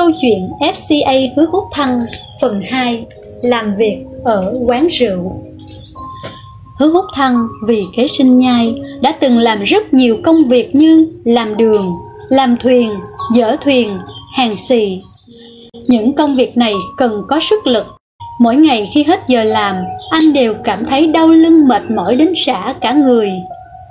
Câu chuyện FCA hứa hút thăng phần 2 Làm việc ở quán rượu Hứa hút thăng vì kế sinh nhai đã từng làm rất nhiều công việc như làm đường, làm thuyền, dỡ thuyền, hàng xì. Những công việc này cần có sức lực. Mỗi ngày khi hết giờ làm, anh đều cảm thấy đau lưng mệt mỏi đến xả cả người.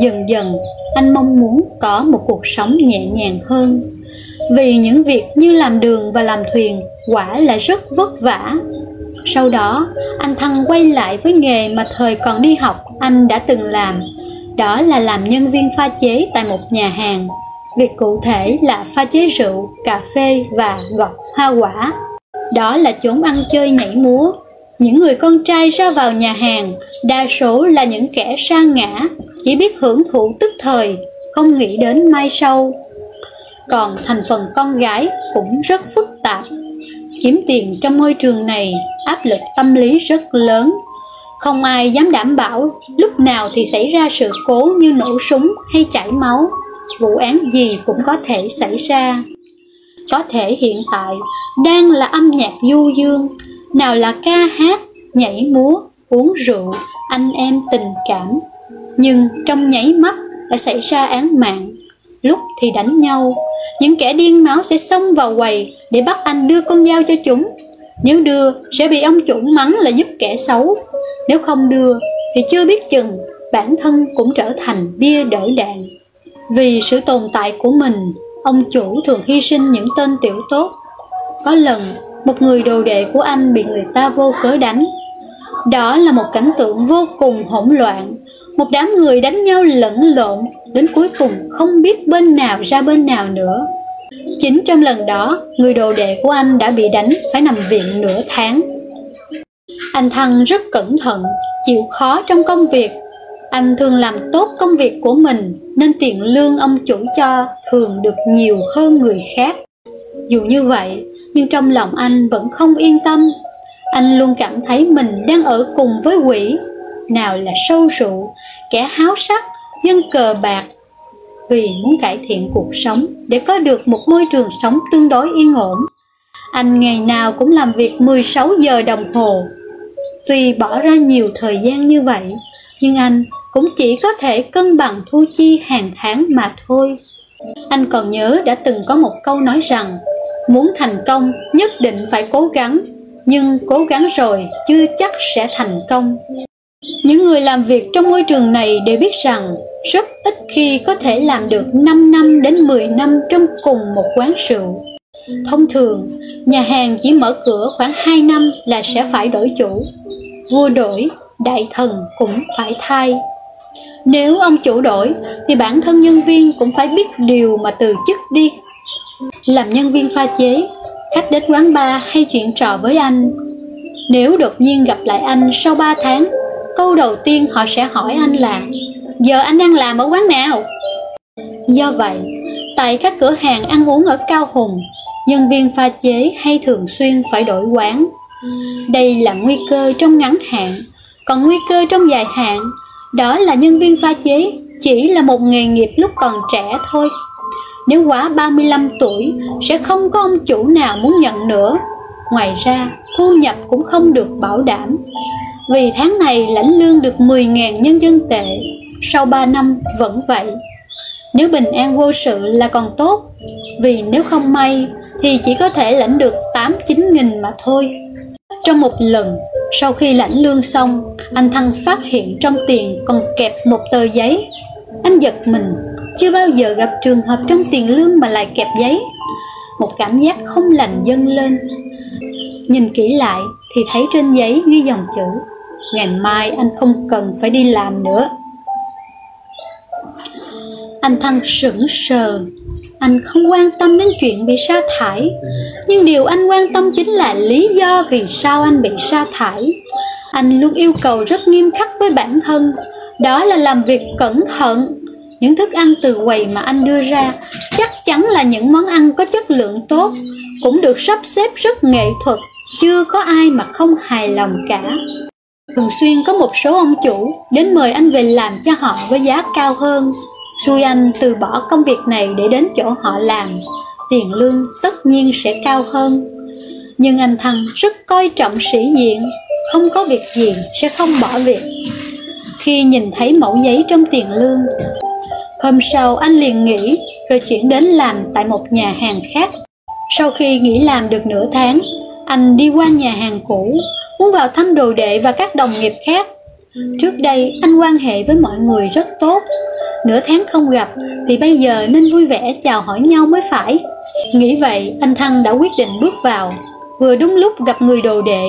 Dần dần, anh mong muốn có một cuộc sống nhẹ nhàng hơn. Vì những việc như làm đường và làm thuyền quả là rất vất vả. Sau đó, anh Thăng quay lại với nghề mà thời còn đi học anh đã từng làm. Đó là làm nhân viên pha chế tại một nhà hàng. Việc cụ thể là pha chế rượu, cà phê và gọt hoa quả. Đó là chốn ăn chơi nhảy múa. Những người con trai ra vào nhà hàng, đa số là những kẻ sa ngã, chỉ biết hưởng thụ tức thời, không nghĩ đến mai sau còn thành phần con gái cũng rất phức tạp. Kiếm tiền trong môi trường này áp lực tâm lý rất lớn. Không ai dám đảm bảo lúc nào thì xảy ra sự cố như nổ súng hay chảy máu. Vụ án gì cũng có thể xảy ra. Có thể hiện tại đang là âm nhạc du dương, nào là ca hát, nhảy múa, uống rượu, anh em tình cảm. Nhưng trong nháy mắt đã xảy ra án mạng lúc thì đánh nhau. Những kẻ điên máu sẽ xông vào quầy để bắt anh đưa con dao cho chúng. Nếu đưa, sẽ bị ông chủ mắng là giúp kẻ xấu. Nếu không đưa, thì chưa biết chừng bản thân cũng trở thành bia đỡ đạn. Vì sự tồn tại của mình, ông chủ thường hy sinh những tên tiểu tốt. Có lần, một người đồ đệ của anh bị người ta vô cớ đánh. Đó là một cảnh tượng vô cùng hỗn loạn, một đám người đánh nhau lẫn lộn đến cuối cùng không biết bên nào ra bên nào nữa. Chính trong lần đó, người đồ đệ của anh đã bị đánh phải nằm viện nửa tháng. Anh Thăng rất cẩn thận, chịu khó trong công việc. Anh thường làm tốt công việc của mình nên tiền lương ông chủ cho thường được nhiều hơn người khác. Dù như vậy, nhưng trong lòng anh vẫn không yên tâm. Anh luôn cảm thấy mình đang ở cùng với quỷ. Nào là sâu rượu, kẻ háo sắc, dân cờ bạc, vì muốn cải thiện cuộc sống để có được một môi trường sống tương đối yên ổn. Anh ngày nào cũng làm việc 16 giờ đồng hồ. Tuy bỏ ra nhiều thời gian như vậy, nhưng anh cũng chỉ có thể cân bằng thu chi hàng tháng mà thôi. Anh còn nhớ đã từng có một câu nói rằng, muốn thành công nhất định phải cố gắng, nhưng cố gắng rồi chưa chắc sẽ thành công. Những người làm việc trong môi trường này đều biết rằng rất ít khi có thể làm được 5 năm đến 10 năm trong cùng một quán rượu. Thông thường, nhà hàng chỉ mở cửa khoảng 2 năm là sẽ phải đổi chủ. Vua đổi, đại thần cũng phải thay. Nếu ông chủ đổi, thì bản thân nhân viên cũng phải biết điều mà từ chức đi. Làm nhân viên pha chế, khách đến quán bar hay chuyện trò với anh. Nếu đột nhiên gặp lại anh sau 3 tháng, câu đầu tiên họ sẽ hỏi anh là Giờ anh đang làm ở quán nào? Do vậy, tại các cửa hàng ăn uống ở Cao Hùng, nhân viên pha chế hay thường xuyên phải đổi quán. Đây là nguy cơ trong ngắn hạn, còn nguy cơ trong dài hạn, đó là nhân viên pha chế chỉ là một nghề nghiệp lúc còn trẻ thôi. Nếu quá 35 tuổi, sẽ không có ông chủ nào muốn nhận nữa. Ngoài ra, thu nhập cũng không được bảo đảm. Vì tháng này lãnh lương được 10.000 nhân dân tệ, sau 3 năm vẫn vậy. Nếu bình an vô sự là còn tốt, vì nếu không may thì chỉ có thể lãnh được 8-9 nghìn mà thôi. Trong một lần, sau khi lãnh lương xong, anh Thăng phát hiện trong tiền còn kẹp một tờ giấy. Anh giật mình, chưa bao giờ gặp trường hợp trong tiền lương mà lại kẹp giấy. Một cảm giác không lành dâng lên. Nhìn kỹ lại thì thấy trên giấy ghi dòng chữ Ngày mai anh không cần phải đi làm nữa. Anh Thăng sững sờ. Anh không quan tâm đến chuyện bị sa thải. Nhưng điều anh quan tâm chính là lý do vì sao anh bị sa thải. Anh luôn yêu cầu rất nghiêm khắc với bản thân. Đó là làm việc cẩn thận. Những thức ăn từ quầy mà anh đưa ra Chắc chắn là những món ăn có chất lượng tốt. Cũng được sắp xếp rất nghệ thuật. Chưa có ai mà không hài lòng cả. Thường xuyên có một số ông chủ đến mời anh về làm cho họ với giá cao hơn Xui anh từ bỏ công việc này để đến chỗ họ làm tiền lương tất nhiên sẽ cao hơn. Nhưng anh Thăng rất coi trọng sĩ diện, không có việc gì sẽ không bỏ việc. Khi nhìn thấy mẫu giấy trong tiền lương, hôm sau anh liền nghỉ rồi chuyển đến làm tại một nhà hàng khác. Sau khi nghỉ làm được nửa tháng, anh đi qua nhà hàng cũ, muốn vào thăm đồ đệ và các đồng nghiệp khác. Trước đây anh quan hệ với mọi người rất tốt, nửa tháng không gặp thì bây giờ nên vui vẻ chào hỏi nhau mới phải. Nghĩ vậy, anh Thăng đã quyết định bước vào, vừa đúng lúc gặp người đồ đệ.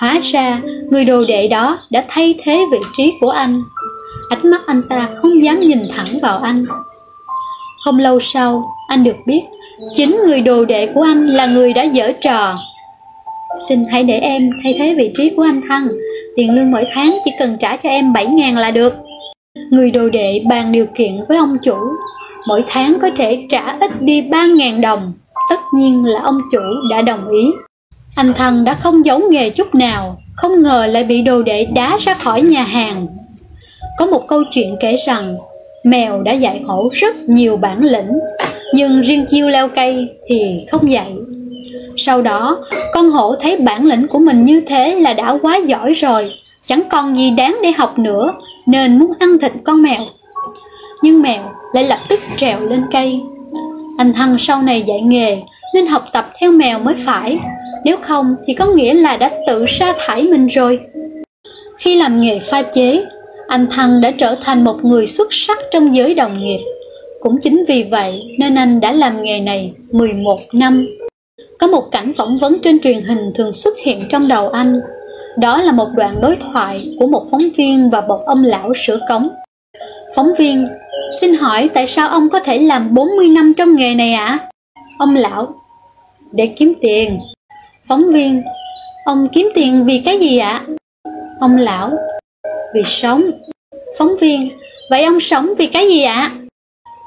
Hóa ra, người đồ đệ đó đã thay thế vị trí của anh. Ánh mắt anh ta không dám nhìn thẳng vào anh. Không lâu sau, anh được biết, chính người đồ đệ của anh là người đã dở trò. Xin hãy để em thay thế vị trí của anh Thăng, tiền lương mỗi tháng chỉ cần trả cho em 7.000 là được. Người đồ đệ bàn điều kiện với ông chủ, mỗi tháng có thể trả ít đi 3.000 đồng, tất nhiên là ông chủ đã đồng ý. Anh Thăng đã không giấu nghề chút nào, không ngờ lại bị đồ đệ đá ra khỏi nhà hàng. Có một câu chuyện kể rằng, mèo đã dạy hổ rất nhiều bản lĩnh, nhưng riêng chiêu leo cây thì không dạy. Sau đó, con hổ thấy bản lĩnh của mình như thế là đã quá giỏi rồi, chẳng còn gì đáng để học nữa, nên muốn ăn thịt con mèo. Nhưng mèo lại lập tức trèo lên cây. Anh Thăng sau này dạy nghề, nên học tập theo mèo mới phải, nếu không thì có nghĩa là đã tự sa thải mình rồi. Khi làm nghề pha chế, anh Thăng đã trở thành một người xuất sắc trong giới đồng nghiệp. Cũng chính vì vậy nên anh đã làm nghề này 11 năm. Có một cảnh phỏng vấn trên truyền hình thường xuất hiện trong đầu anh. Đó là một đoạn đối thoại của một phóng viên và một ông lão sửa cống. Phóng viên, xin hỏi tại sao ông có thể làm 40 năm trong nghề này ạ? À? Ông lão, để kiếm tiền. Phóng viên, ông kiếm tiền vì cái gì ạ? Ông lão, vì sống. Phóng viên, vậy ông sống vì cái gì ạ?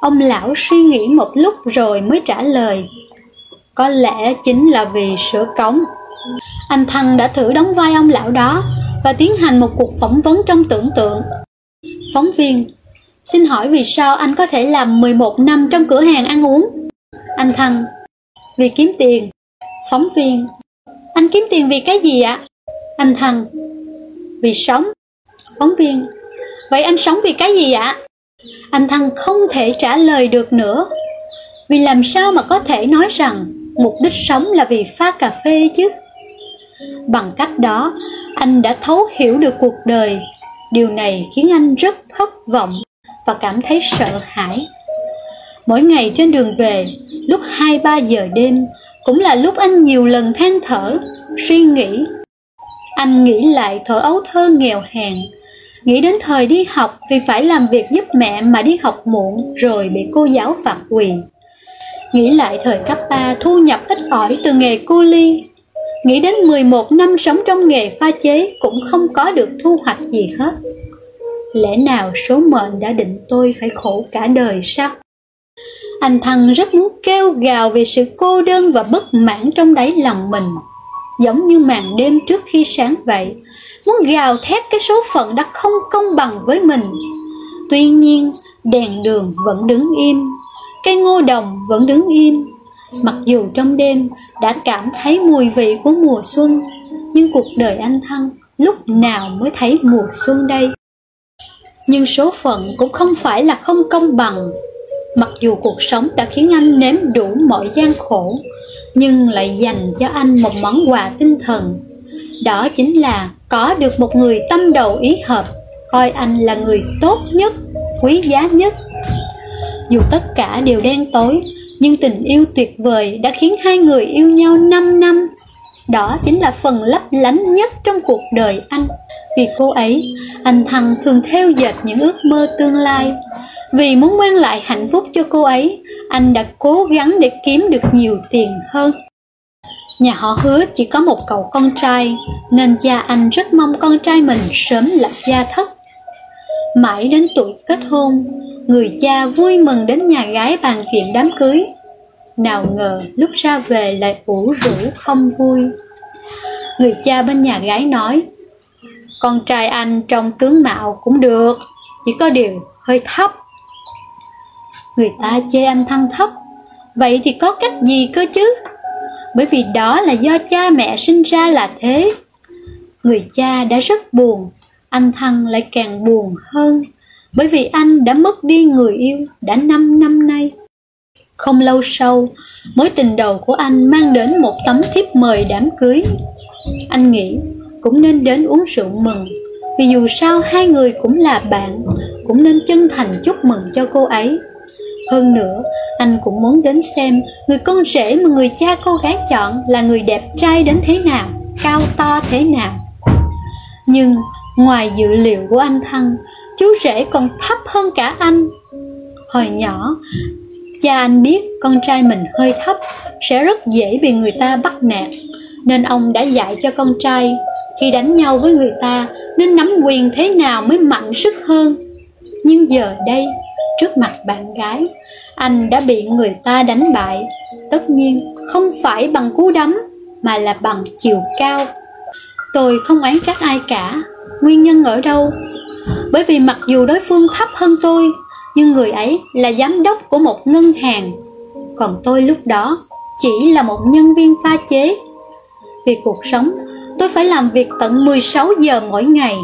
Ông lão suy nghĩ một lúc rồi mới trả lời. Có lẽ chính là vì sửa cống. Anh Thăng đã thử đóng vai ông lão đó và tiến hành một cuộc phỏng vấn trong tưởng tượng. Phóng viên, xin hỏi vì sao anh có thể làm 11 năm trong cửa hàng ăn uống? Anh Thăng, vì kiếm tiền. Phóng viên, anh kiếm tiền vì cái gì ạ? Anh Thăng, vì sống. Phóng viên, vậy anh sống vì cái gì ạ? Anh Thăng không thể trả lời được nữa. Vì làm sao mà có thể nói rằng mục đích sống là vì pha cà phê chứ? Bằng cách đó, anh đã thấu hiểu được cuộc đời. Điều này khiến anh rất thất vọng và cảm thấy sợ hãi. Mỗi ngày trên đường về, lúc 2-3 giờ đêm, cũng là lúc anh nhiều lần than thở, suy nghĩ. Anh nghĩ lại thở ấu thơ nghèo hèn, nghĩ đến thời đi học vì phải làm việc giúp mẹ mà đi học muộn rồi bị cô giáo phạt quỳ. Nghĩ lại thời cấp 3 thu nhập ít ỏi từ nghề cu ly. Nghĩ đến 11 năm sống trong nghề pha chế cũng không có được thu hoạch gì hết. Lẽ nào số mệnh đã định tôi phải khổ cả đời sao? Anh Thăng rất muốn kêu gào về sự cô đơn và bất mãn trong đáy lòng mình. Giống như màn đêm trước khi sáng vậy, muốn gào thét cái số phận đã không công bằng với mình. Tuy nhiên, đèn đường vẫn đứng im, cây ngô đồng vẫn đứng im. Mặc dù trong đêm đã cảm thấy mùi vị của mùa xuân, nhưng cuộc đời anh Thăng lúc nào mới thấy mùa xuân đây? Nhưng số phận cũng không phải là không công bằng Mặc dù cuộc sống đã khiến anh nếm đủ mọi gian khổ, nhưng lại dành cho anh một món quà tinh thần. Đó chính là có được một người tâm đầu ý hợp, coi anh là người tốt nhất, quý giá nhất. Dù tất cả đều đen tối, nhưng tình yêu tuyệt vời đã khiến hai người yêu nhau 5 năm. Đó chính là phần lấp lánh nhất trong cuộc đời anh. Vì cô ấy, anh Thăng thường theo dệt những ước mơ tương lai, vì muốn mang lại hạnh phúc cho cô ấy, anh đã cố gắng để kiếm được nhiều tiền hơn. Nhà họ hứa chỉ có một cậu con trai, nên cha anh rất mong con trai mình sớm lập gia thất. Mãi đến tuổi kết hôn, người cha vui mừng đến nhà gái bàn chuyện đám cưới. Nào ngờ lúc ra về lại ủ rũ không vui. Người cha bên nhà gái nói, con trai anh trong tướng mạo cũng được, chỉ có điều hơi thấp Người ta chê anh thăng thấp Vậy thì có cách gì cơ chứ? Bởi vì đó là do cha mẹ sinh ra là thế. Người cha đã rất buồn, anh Thăng lại càng buồn hơn, bởi vì anh đã mất đi người yêu đã 5 năm nay. Không lâu sau, mối tình đầu của anh mang đến một tấm thiếp mời đám cưới. Anh nghĩ cũng nên đến uống rượu mừng, vì dù sao hai người cũng là bạn, cũng nên chân thành chúc mừng cho cô ấy. Hơn nữa, anh cũng muốn đến xem người con rể mà người cha cô gái chọn là người đẹp trai đến thế nào, cao to thế nào. Nhưng ngoài dự liệu của anh Thăng, chú rể còn thấp hơn cả anh. Hồi nhỏ, cha anh biết con trai mình hơi thấp sẽ rất dễ bị người ta bắt nạt, nên ông đã dạy cho con trai khi đánh nhau với người ta nên nắm quyền thế nào mới mạnh sức hơn. Nhưng giờ đây, trước mặt bạn gái, anh đã bị người ta đánh bại, tất nhiên không phải bằng cú đấm mà là bằng chiều cao. Tôi không oán trách ai cả, nguyên nhân ở đâu? Bởi vì mặc dù đối phương thấp hơn tôi, nhưng người ấy là giám đốc của một ngân hàng, còn tôi lúc đó chỉ là một nhân viên pha chế. Vì cuộc sống, tôi phải làm việc tận 16 giờ mỗi ngày.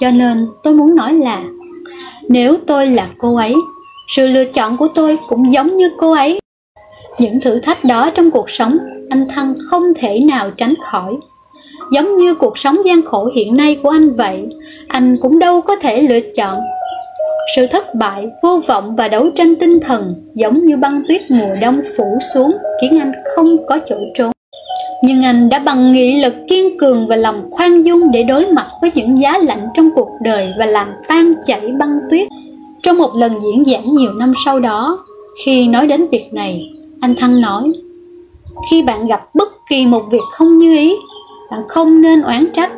Cho nên tôi muốn nói là, nếu tôi là cô ấy, sự lựa chọn của tôi cũng giống như cô ấy. Những thử thách đó trong cuộc sống, anh Thăng không thể nào tránh khỏi. Giống như cuộc sống gian khổ hiện nay của anh vậy, anh cũng đâu có thể lựa chọn. Sự thất bại, vô vọng và đấu tranh tinh thần giống như băng tuyết mùa đông phủ xuống khiến anh không có chỗ trốn. Nhưng anh đã bằng nghị lực kiên cường và lòng khoan dung để đối mặt với những giá lạnh trong cuộc đời và làm tan chảy băng tuyết. Trong một lần diễn giảng nhiều năm sau đó, khi nói đến việc này, anh Thăng nói, khi bạn gặp bất kỳ một việc không như ý, bạn không nên oán trách.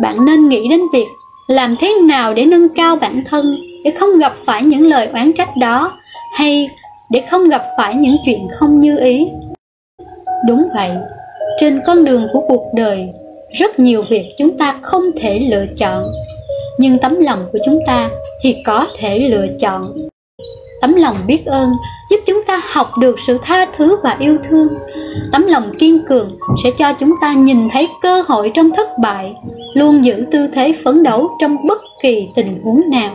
Bạn nên nghĩ đến việc làm thế nào để nâng cao bản thân, để không gặp phải những lời oán trách đó, hay để không gặp phải những chuyện không như ý. Đúng vậy, trên con đường của cuộc đời, rất nhiều việc chúng ta không thể lựa chọn, nhưng tấm lòng của chúng ta thì có thể lựa chọn. Tấm lòng biết ơn giúp chúng ta học được sự tha thứ và yêu thương. Tấm lòng kiên cường sẽ cho chúng ta nhìn thấy cơ hội trong thất bại, luôn giữ tư thế phấn đấu trong bất kỳ tình huống nào.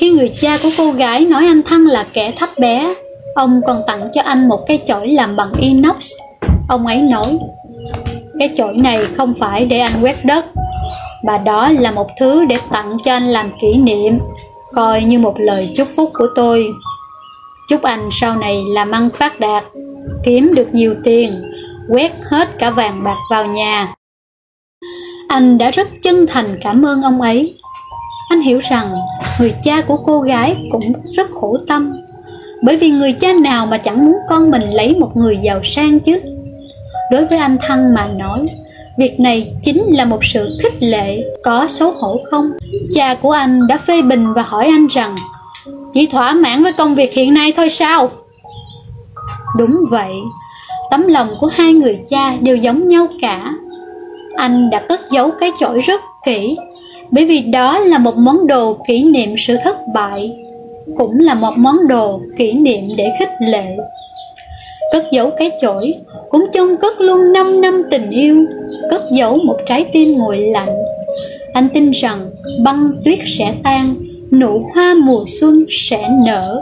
Khi người cha của cô gái nói anh Thăng là kẻ thấp bé, ông còn tặng cho anh một cái chổi làm bằng inox. Ông ấy nói, cái chổi này không phải để anh quét đất, mà đó là một thứ để tặng cho anh làm kỷ niệm coi như một lời chúc phúc của tôi. Chúc anh sau này làm ăn phát đạt, kiếm được nhiều tiền, quét hết cả vàng bạc vào nhà. Anh đã rất chân thành cảm ơn ông ấy. Anh hiểu rằng người cha của cô gái cũng rất khổ tâm, bởi vì người cha nào mà chẳng muốn con mình lấy một người giàu sang chứ. Đối với anh Thăng mà nói, Việc này chính là một sự khích lệ, có xấu hổ không? Cha của anh đã phê bình và hỏi anh rằng Chỉ thỏa mãn với công việc hiện nay thôi sao? Đúng vậy, tấm lòng của hai người cha đều giống nhau cả. Anh đã cất giấu cái chổi rất kỹ, bởi vì đó là một món đồ kỷ niệm sự thất bại, cũng là một món đồ kỷ niệm để khích lệ. Cất giấu cái chổi cũng chôn cất luôn 5 năm tình yêu, cất giấu một trái tim nguội lạnh. Anh tin rằng băng tuyết sẽ tan, nụ hoa mùa xuân sẽ nở.